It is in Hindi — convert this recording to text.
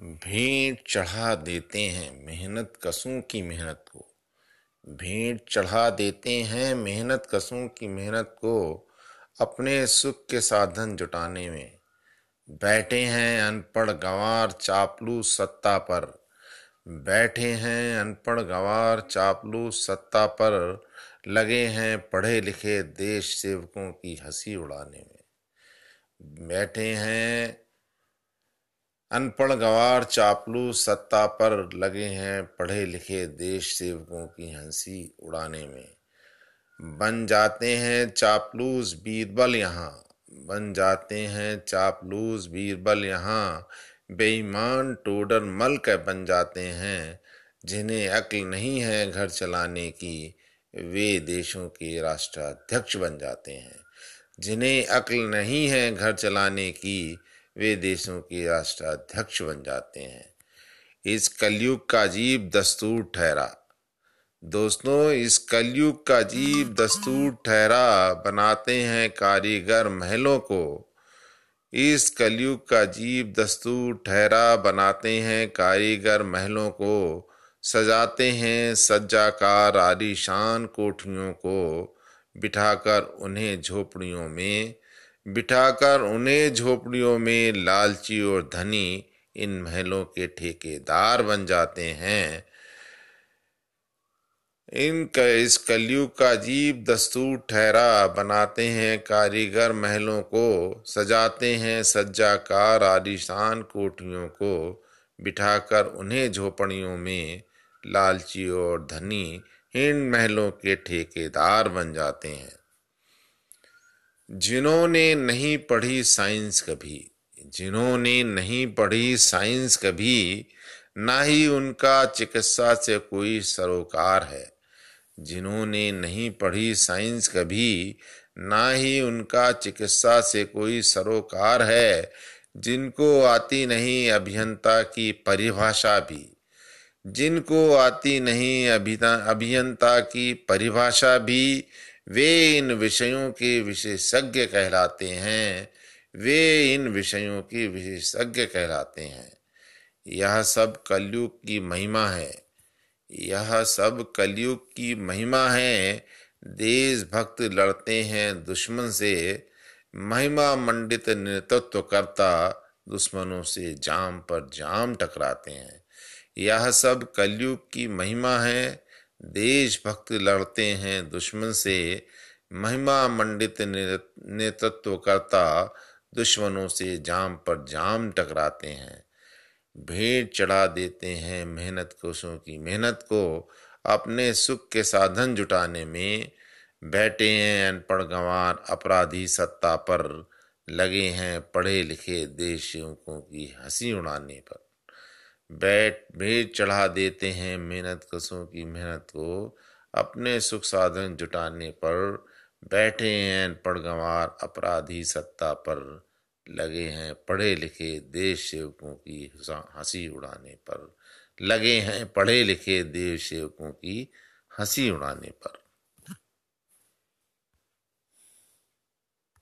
भेंट चढ़ा देते हैं मेहनत कसों की मेहनत को। भेंट चढ़ा देते हैं मेहनत कसों की मेहनत को अपने सुख के साधन जुटाने में। बैठे हैं अनपढ़ गंवार चापलू सत्ता पर। बैठे हैं अनपढ़ गंवार चापलू सत्ता पर। लगे हैं पढ़े लिखे देश सेवकों की हँसी उड़ाने में। बैठे हैं अनपढ़ गवार चापलू सत्ता पर लगे हैं पढ़े लिखे देश सेवकों की हँसी उड़ाने में। बन जाते हैं चापलूस बीरबल यहाँ। बन जाते हैं चापलूस बीरबल यहाँ। बेईमान टोडर मल के बन जाते हैं। जिन्हें अक्ल नहीं है घर चलाने की, वे देशों के राष्ट्राध्यक्ष बन जाते हैं। जिन्हें अक्ल नहीं है घर चलाने की वे देशों के राष्ट्राध्यक्ष बन जाते हैं। इस कलयुग का अजीब दस्तूर ठहरा। दोस्तों, इस कलयुग का अजीब दस्तूर ठहरा बनाते हैं कारीगर महलों को। इस कलयुग का अजीब दस्तूर ठहरा बनाते हैं कारीगर महलों को। सजाते हैं सज्जाकार आलिशान कोठियों को, बिठाकर उन्हें झोपड़ियों में बिठाकर उन्हें झोपड़ियों में लालची और धनी इन महलों के ठेकेदार बन जाते हैं। इन इस कलयुग का अजीब दस्तूर ठहरा बनाते हैं, कारीगर महलों को सजाते हैं, सज्जाकार आलिशान कोठियों को बिठाकर उन्हें झोपड़ियों में लालची और धनी इन महलों के ठेकेदार बन जाते हैं। जिन्होंने नहीं पढ़ी साइंस कभी, जिन्होंने नहीं पढ़ी साइंस कभी, ना ही उनका चिकित्सा से कोई सरोकार है। जिन्होंने नहीं पढ़ी साइंस कभी, ना ही उनका चिकित्सा से कोई सरोकार है, जिनको आती नहीं अभियंता की परिभाषा भी। जिनको आती नहीं अभियंता की परिभाषा भी वे इन विषयों के विशेषज्ञ कहलाते हैं। वे इन विषयों के विशेषज्ञ कहलाते हैं। यह सब कलयुग की महिमा है। यह सब कलयुग की महिमा है। देशभक्त लड़ते हैं दुश्मन से। महिमा मंडित नेतृत्व करता दुश्मनों से जाम पर जाम टकराते हैं। यह सब कलयुग की महिमा है। देशभक्त लड़ते हैं दुश्मन से। महिमा मंडित नेतृत्व करता दुश्मनों से जाम पर जाम टकराते हैं। भेंट चढ़ा देते हैं मेहनत कोशों की। मेहनत को अपने सुख के साधन जुटाने में बैठे हैं अनपढ़ गंवार अपराधी सत्ता पर लगे हैं पढ़े लिखे देशियों की हँसी उड़ाने पर। बैठ भेज चढ़ा देते हैं मेहनत कसों की मेहनत को, अपने सुख साधन जुटाने पर बैठे हैं पड़गंवार अपराधी सत्ता पर लगे हैं पढ़े लिखे देश सेवकों की हँसी उड़ाने पर। लगे हैं पढ़े लिखे देश सेवकों की हँसी उड़ाने पर।